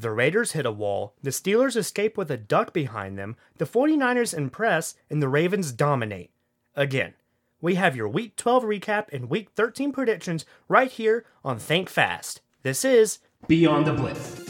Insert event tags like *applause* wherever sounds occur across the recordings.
The Raiders hit a wall, the Steelers escape with a duck behind them, the 49ers impress, and the Ravens dominate. Again, we have your Week 12 recap and Week 13 predictions right here on Think Fast. This is Beyond the Blitz.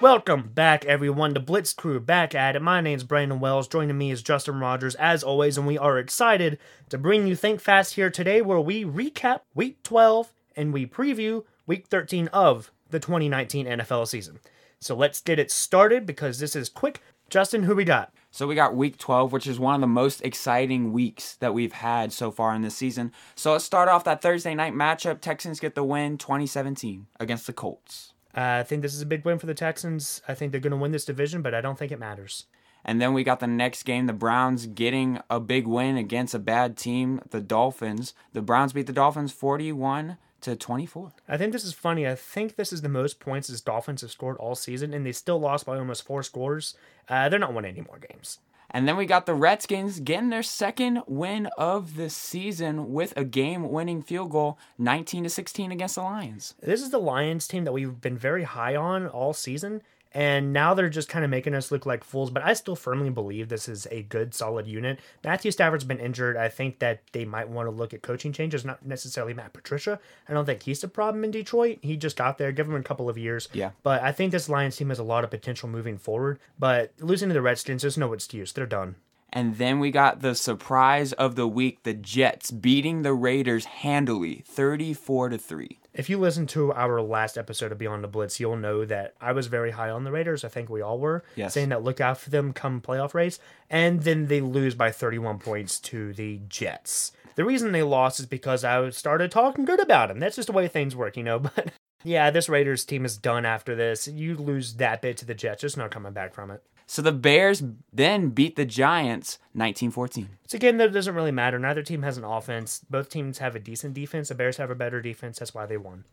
Welcome back, everyone, to Blitz Crew back at it. My name's Brandon Wells. Joining me is Justin Rogers, as always, and we are excited to bring you Think Fast here today, where we recap Week 12 and we preview Week 13 of the 2019 NFL season. So let's get it started because this is quick. Justin, who we got? So we got week 12, which is one of the most exciting weeks that we've had so far in this season. So let's start off that Thursday night matchup. Texans get the win 2017 against the Colts. Uh, I think this is a big win for the Texans. I think they're going to win this division, but I don't think it matters. And then we got the next game, the Browns getting a big win against a bad team, the Dolphins. The Browns beat the Dolphins 41 to 24. I think this is funny. I think this is the most points the Dolphins have scored all season, and they still lost by almost four scores. Uh, they're not winning any more games. And then we got the Redskins getting their second win of the season with a game-winning field goal, 19 to 16 against the Lions. This is the Lions team that we've been very high on all season, and now they're just kind of making us look like fools. But I still firmly believe this is a good, solid unit. Matthew Stafford's been injured. I think that they might want to look at coaching changes, not necessarily Matt Patricia. I don't think he's the problem in Detroit. He just got there. Give him a couple of years. Yeah. But I think this Lions team has a lot of potential moving forward. But losing to the Redskins, there's no excuse. They're done. And then we got the surprise of the week, the Jets beating the Raiders handily, 34 to 3. If you listen to our last episode of Beyond the Blitz, you'll know that I was very high on the Raiders. I think we all were. Yes. Saying that look out for them come playoff race. And then they lose by 31 points to the Jets. The reason they lost is because I started talking good about them. That's just the way things work, you know. *laughs* But yeah, this Raiders team is done after this. You lose that bit to the Jets, just not coming back from it. So the Bears then beat the Giants 19-14. It's a game that doesn't really matter. Neither team has an offense. Both teams have a decent defense. The Bears have a better defense. That's why they won.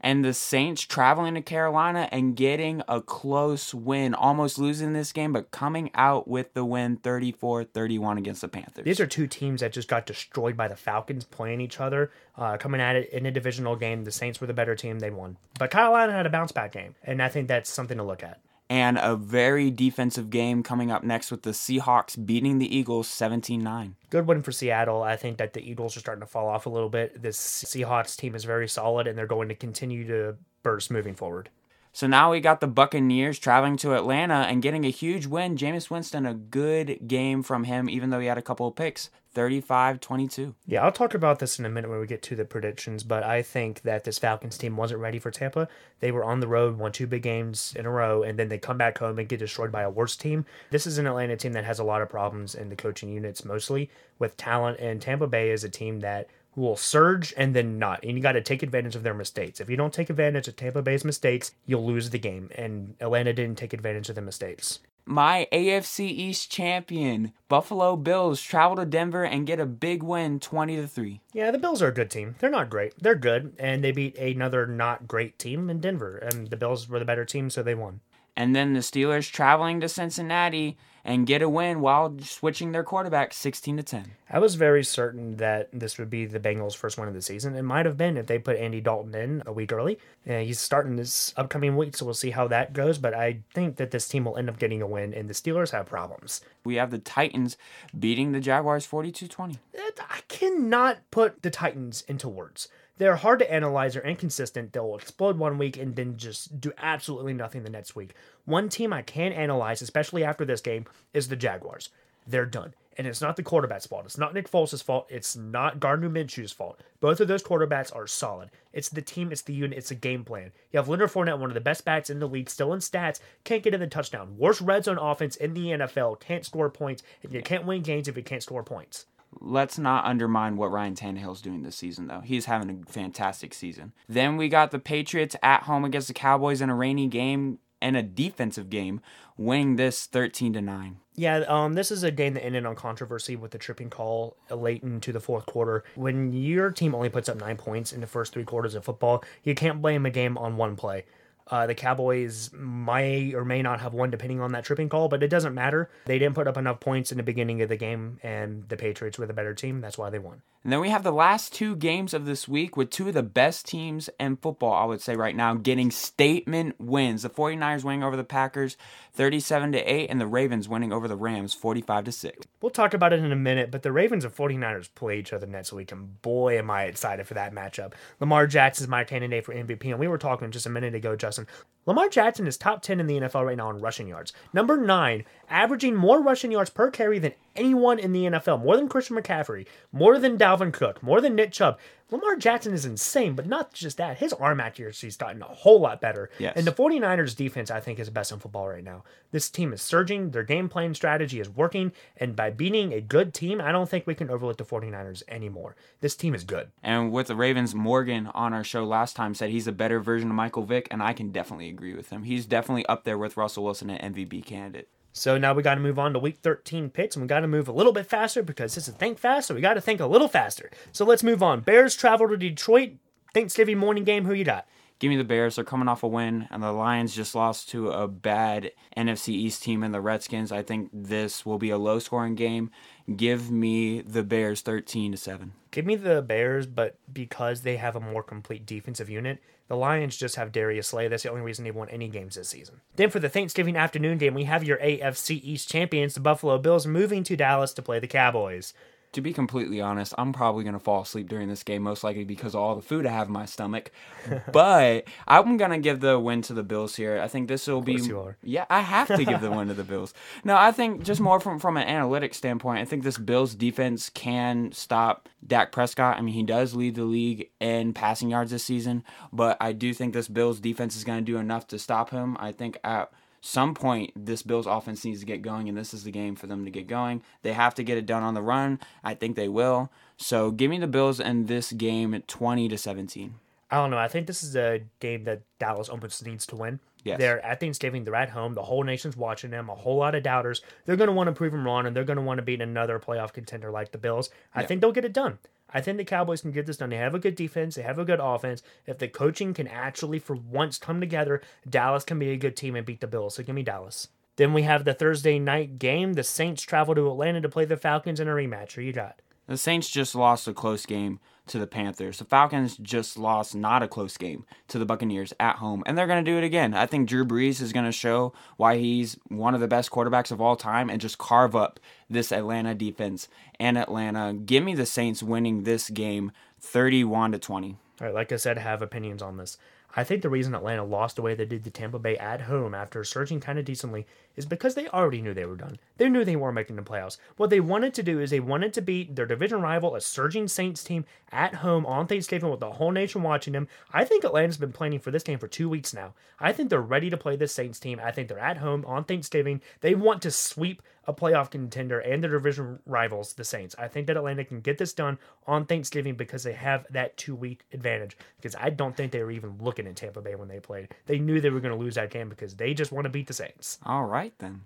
And the Saints traveling to Carolina and getting a close win, almost losing this game, but coming out with the win 34-31 against the Panthers. These are two teams that just got destroyed by the Falcons playing each other, uh, coming at it in a divisional game. The Saints were the better team. They won. But Kyle Carolina had a bounce back game, and I think that's something to look at. And a very defensive game coming up next with the Seahawks beating the Eagles 17-9. Good win for Seattle. I think that the Eagles are starting to fall off a little bit. This Seahawks team is very solid, and they're going to continue to burst moving forward. So now we got the Buccaneers traveling to Atlanta and getting a huge win. Jameis Winston, a good game from him, even though he had a couple of picks. 35-22. Yeah, I'll talk about this in a minute when we get to the predictions, but I think that this Falcons team wasn't ready for Tampa. They were on the road, won two big games in a row, and then they come back home and get destroyed by a worse team. This is an Atlanta team that has a lot of problems in the coaching units, mostly with talent, and Tampa Bay is a team that will surge and then not. And you got to take advantage of their mistakes. If you don't take advantage of Tampa Bay's mistakes, you'll lose the game. And Atlanta didn't take advantage of the mistakes. My AFC East champion, Buffalo Bills, travel to Denver and get a big win 20 to 3. Yeah, the Bills are a good team. They're not great. They're good. And they beat another not great team in Denver. And the Bills were the better team, so they won. And then the Steelers traveling to Cincinnati and get a win while switching their quarterback 16 to 10. I was very certain that this would be the Bengals' first win of the season. It might have been if they put Andy Dalton in a week early. Uh, he's starting this upcoming week, so we'll see how that goes. But I think that this team will end up getting a win, and the Steelers have problems. We have the Titans beating the Jaguars 42-20. I cannot put the Titans into words. They're hard to analyze. They're inconsistent. They'll explode one week and then just do absolutely nothing the next week. One team I can analyze, especially after this game, is the Jaguars. They're done. And it's not the quarterback's fault. It's not Nick Foles' fault. It's not Gardner Minshew's fault. Both of those quarterbacks are solid. It's the team, it's the unit, it's the game plan. You have Leonard Fournette, one of the best backs in the league, still in stats, can't get in the touchdown. Worst red zone offense in the NFL, can't score points, and you can't win games if you can't score points. Let's not undermine what Ryan Tannehill's doing this season, though. He's having a fantastic season. Then we got the Patriots at home against the Cowboys in a rainy game and a defensive game, winning this 13 to 9. Yeah, um, this is a game that ended on controversy with the tripping call late into the fourth quarter. When your team only puts up nine points in the first three quarters of football, you can't blame a game on one play. Uh, the Cowboys may or may not have won depending on that tripping call, but it doesn't matter. They didn't put up enough points in the beginning of the game, and the Patriots were the better team. That's why they won. And then we have the last two games of this week with two of the best teams in football, I would say right now, getting statement wins. The 49ers winning over the Packers 37 to 8 and the Ravens winning over the Rams 45 to 6. We'll talk about it in a minute, but the Ravens and 49ers play each other next week, and boy, am I excited for that matchup. Lamar Jackson is my candidate for MVP, and we were talking just a minute ago, Justin lesson. Lamar Jackson is top 10 in the NFL right now in rushing yards. Number 9, averaging more rushing yards per carry than anyone in the NFL, more than Christian McCaffrey, more than Dalvin Cook, more than Nick Chubb. Lamar Jackson is insane, but not just that. His arm accuracy's gotten a whole lot better. Yes. And the 49ers defense, I think, is the best in football right now. This team is surging, their game plan strategy is working, and by beating a good team, I don't think we can overlook the 49ers anymore. This team is good. And with the Ravens, Morgan on our show last time said he's a better version of Michael Vick, and I can definitely agree with him. He's definitely up there with Russell Wilson, an MVP candidate. So now we got to move on to week 13 picks, and we got to move a little bit faster because this is think fast, so we got to think a little faster. So let's move on. Bears travel to Detroit. Thanksgiving morning game. Who you got? Give me the Bears. They're coming off a win, and the Lions just lost to a bad NFC East team in the Redskins. I think this will be a low scoring game. Give me the Bears 13 to 7. Give me the Bears, but because they have a more complete defensive unit, the Lions just have Darius Slay. That's the only reason they've won any games this season. Then for the Thanksgiving afternoon game, we have your AFC East champions, the Buffalo Bills, moving to Dallas to play the Cowboys. To be completely honest, I'm probably going to fall asleep during this game, most likely because of all the food I have in my stomach. *laughs* but I'm going to give the win to the Bills here. I think this will be. you are. Yeah, I have to give the win to the *laughs* Bills. No, I think just more from, from an analytics standpoint, I think this Bills defense can stop Dak Prescott. I mean, he does lead the league in passing yards this season, but I do think this Bills defense is going to do enough to stop him. I think at some point this Bills offense needs to get going, and this is the game for them to get going. They have to get it done on the run. I think they will. So give me the Bills in this game 20 to 17. I don't know. I think this is a game that Dallas almost needs to win. Yes. They're at Thanksgiving. They're at home. The whole nation's watching them. A whole lot of doubters. They're going to want to prove them wrong, and they're going to want to beat another playoff contender like the Bills. I Yeah. think they'll get it done. I think the Cowboys can get this done. They have a good defense. They have a good offense. If the coaching can actually, for once, come together, Dallas can be a good team and beat the Bills. So give me Dallas. Then we have the Thursday night game. The Saints travel to Atlanta to play the Falcons in a rematch. Who you got? The Saints just lost a close game to the Panthers. The Falcons just lost not a close game to the Buccaneers at home, and they're going to do it again. I think Drew Brees is going to show why he's one of the best quarterbacks of all time and just carve up this Atlanta defense and Atlanta. Give me the Saints winning this game 31 to 20. All right, like I said, have opinions on this. I think the reason Atlanta lost the way they did to Tampa Bay at home after surging kind of decently is because they already knew they were done. They knew they weren't making the playoffs. What they wanted to do is they wanted to beat their division rival, a surging Saints team, at home on Thanksgiving with the whole nation watching them. I think Atlanta's been planning for this game for two weeks now. I think they're ready to play this Saints team. I think they're at home on Thanksgiving. They want to sweep a playoff contender and their division rivals, the Saints. I think that Atlanta can get this done on Thanksgiving because they have that two week advantage. Because I don't think they were even looking at Tampa Bay when they played. They knew they were going to lose that game because they just want to beat the Saints. All right, then.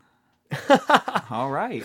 *laughs* All right.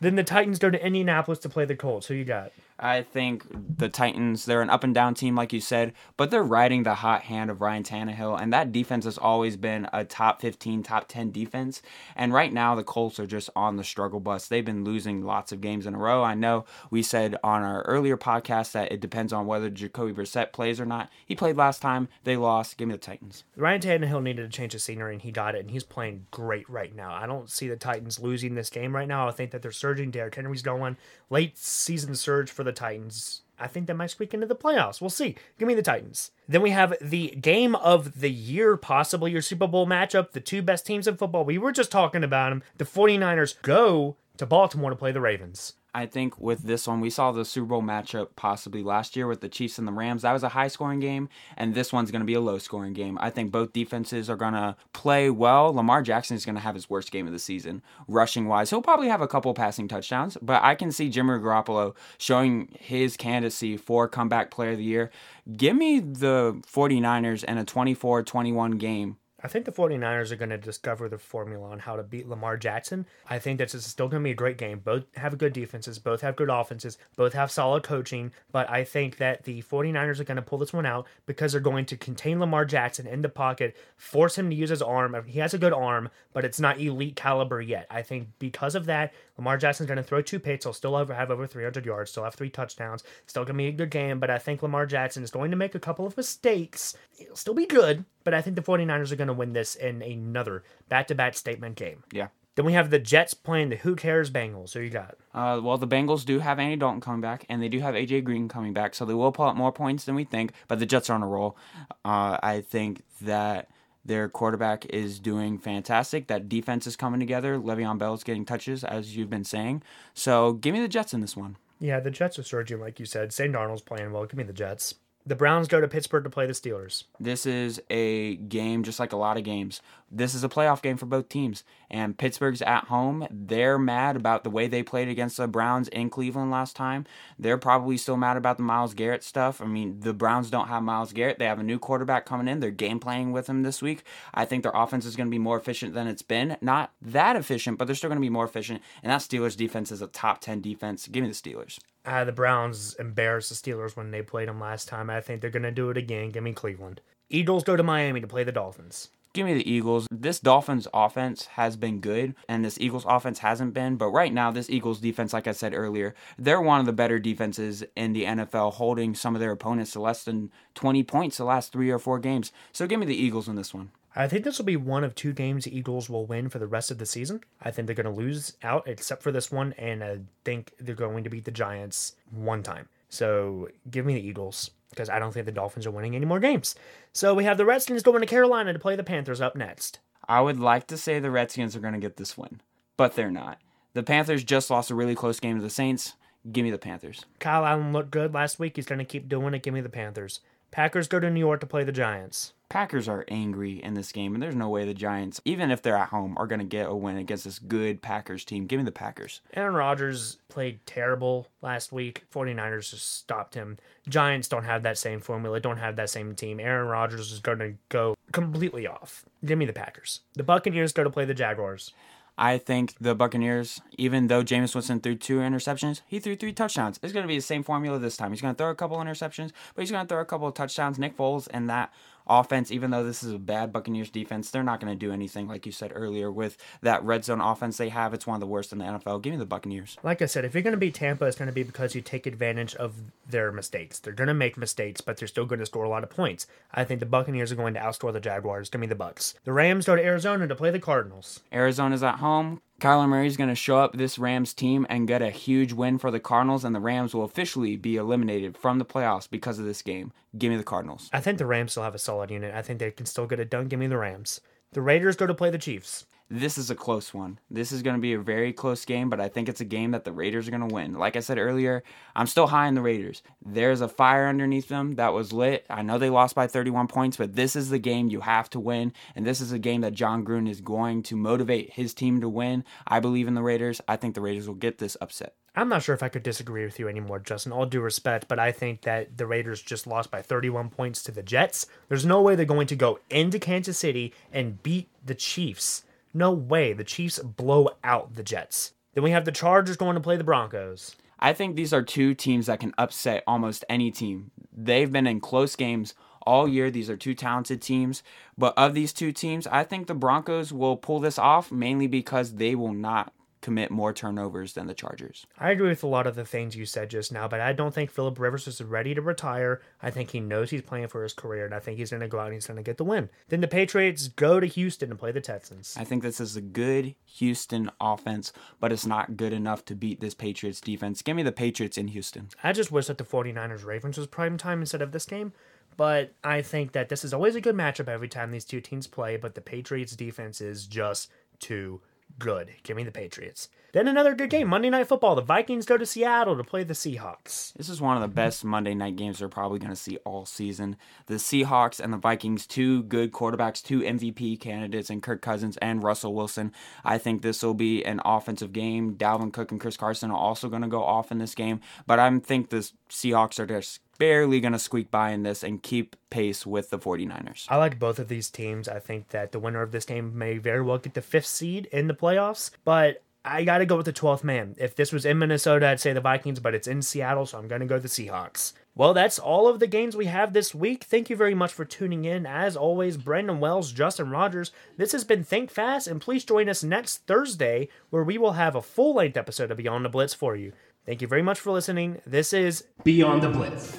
Then the Titans go to Indianapolis to play the Colts. Who you got? I think the Titans, they're an up and down team, like you said, but they're riding the hot hand of Ryan Tannehill, and that defense has always been a top 15, top 10 defense. And right now, the Colts are just on the struggle bus. They've been losing lots of games in a row. I know we said on our earlier podcast that it depends on whether Jacoby Brissett plays or not. He played last time, they lost. Give me the Titans. Ryan Tannehill needed to change the scenery, and he got it, and he's playing great right now. I don't see the Titans losing this game right now. I think that they're surging. Derrick Henry's going. Late season surge for Titans. I think they might squeak into the playoffs. We'll see. Give me the Titans. Then we have the game of the year, possibly your Super Bowl matchup, the two best teams in football. We were just talking about them. The 49ers go to Baltimore to play the Ravens. I think with this one, we saw the Super Bowl matchup possibly last year with the Chiefs and the Rams. That was a high scoring game, and this one's going to be a low scoring game. I think both defenses are going to play well. Lamar Jackson is going to have his worst game of the season, rushing wise. He'll probably have a couple passing touchdowns, but I can see Jimmy Garoppolo showing his candidacy for comeback player of the year. Give me the 49ers and a 24 21 game I think the 49ers are going to discover the formula on how to beat Lamar Jackson. I think that this is still going to be a great game. Both have good defenses, both have good offenses, both have solid coaching, but I think that the 49ers are going to pull this one out because they're going to contain Lamar Jackson in the pocket, force him to use his arm. He has a good arm, but it's not elite caliber yet. I think because of that, Lamar Jackson's going to throw two picks. He'll still have, have over 300 yards, still have three touchdowns, still going to be a good game, but I think Lamar Jackson is going to make a couple of mistakes. He'll still be good, but I think the 49ers are going to win this in another back to back statement game. Yeah. Then we have the Jets playing the Who Cares Bengals. Who you got? Uh, well, the Bengals do have Andy Dalton coming back, and they do have AJ Green coming back, so they will pull up more points than we think. But the Jets are on a roll. Uh, I think that their quarterback is doing fantastic. That defense is coming together. Le'Veon Bell is getting touches, as you've been saying. So give me the Jets in this one. Yeah, the Jets are surging, like you said. Sam Darnold's playing well. Give me the Jets. The Browns go to Pittsburgh to play the Steelers. This is a game just like a lot of games. This is a playoff game for both teams. And Pittsburgh's at home. They're mad about the way they played against the Browns in Cleveland last time. They're probably still mad about the Myles Garrett stuff. I mean, the Browns don't have Myles Garrett. They have a new quarterback coming in. They're game playing with him this week. I think their offense is going to be more efficient than it's been. Not that efficient, but they're still going to be more efficient. And that Steelers defense is a top 10 defense. Give me the Steelers. Uh, the Browns embarrassed the Steelers when they played them last time. I think they're going to do it again. Give me Cleveland. Eagles go to Miami to play the Dolphins. Give me the Eagles. This Dolphins offense has been good, and this Eagles offense hasn't been. But right now, this Eagles defense, like I said earlier, they're one of the better defenses in the NFL, holding some of their opponents to less than 20 points the last three or four games. So give me the Eagles in this one. I think this will be one of two games the Eagles will win for the rest of the season. I think they're going to lose out except for this one, and I think they're going to beat the Giants one time. So give me the Eagles because I don't think the Dolphins are winning any more games. So we have the Redskins going to Carolina to play the Panthers up next. I would like to say the Redskins are going to get this win, but they're not. The Panthers just lost a really close game to the Saints. Give me the Panthers. Kyle Allen looked good last week. He's going to keep doing it. Give me the Panthers. Packers go to New York to play the Giants. Packers are angry in this game, and there's no way the Giants, even if they're at home, are going to get a win against this good Packers team. Give me the Packers. Aaron Rodgers played terrible last week. 49ers just stopped him. Giants don't have that same formula, don't have that same team. Aaron Rodgers is going to go completely off. Give me the Packers. The Buccaneers go to play the Jaguars. I think the Buccaneers, even though Jameis Winston threw two interceptions, he threw three touchdowns. It's going to be the same formula this time. He's going to throw a couple interceptions, but he's going to throw a couple touchdowns. Nick Foles and that offense, even though this is a bad Buccaneers defense, they're not going to do anything, like you said earlier, with that red zone offense they have. It's one of the worst in the NFL. Give me the Buccaneers. Like I said, if you're going to beat Tampa, it's going to be because you take advantage of their mistakes. They're going to make mistakes, but they're still going to score a lot of points. I think the Buccaneers are going to outscore the Jaguars. Give me the Bucks. The Rams go to Arizona to play the Cardinals. Arizona's at home. Kyler Murray is going to show up this Rams team and get a huge win for the Cardinals, and the Rams will officially be eliminated from the playoffs because of this game. Give me the Cardinals. I think the Rams still have a solid unit. I think they can still get it done. Give me the Rams. The Raiders go to play the Chiefs. This is a close one. This is going to be a very close game, but I think it's a game that the Raiders are going to win. Like I said earlier, I'm still high in the Raiders. There's a fire underneath them that was lit. I know they lost by 31 points, but this is the game you have to win, and this is a game that Jon Gruden is going to motivate his team to win. I believe in the Raiders. I think the Raiders will get this upset. I'm not sure if I could disagree with you anymore, Justin. All due respect, but I think that the Raiders just lost by 31 points to the Jets. There's no way they're going to go into Kansas City and beat the Chiefs. No way. The Chiefs blow out the Jets. Then we have the Chargers going to play the Broncos. I think these are two teams that can upset almost any team. They've been in close games all year. These are two talented teams. But of these two teams, I think the Broncos will pull this off mainly because they will not commit more turnovers than the Chargers. I agree with a lot of the things you said just now, but I don't think Philip Rivers is ready to retire. I think he knows he's playing for his career, and I think he's going to go out and he's going to get the win. Then the Patriots go to Houston and play the Texans. I think this is a good Houston offense, but it's not good enough to beat this Patriots defense. Give me the Patriots in Houston. I just wish that the 49ers Ravens was prime time instead of this game. But I think that this is always a good matchup every time these two teams play, but the Patriots defense is just too good. Give me the Patriots. Then another good game, Monday Night Football. The Vikings go to Seattle to play the Seahawks. This is one of the best Monday night games we're probably going to see all season. The Seahawks and the Vikings, two good quarterbacks, two MVP candidates, and Kirk Cousins and Russell Wilson. I think this will be an offensive game. Dalvin Cook and Chris Carson are also going to go off in this game, but I think this Seahawks are just barely going to squeak by in this and keep pace with the 49ers. I like both of these teams. I think that the winner of this game may very well get the fifth seed in the playoffs, but I got to go with the 12th man. If this was in Minnesota, I'd say the Vikings, but it's in Seattle, so I'm going to go the Seahawks. Well, that's all of the games we have this week. Thank you very much for tuning in. As always, Brandon Wells, Justin Rogers, this has been Think Fast, and please join us next Thursday where we will have a full length episode of Beyond the Blitz for you. Thank you very much for listening. This is Beyond the Blitz.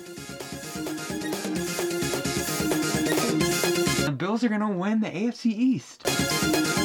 The Bills are going to win the AFC East.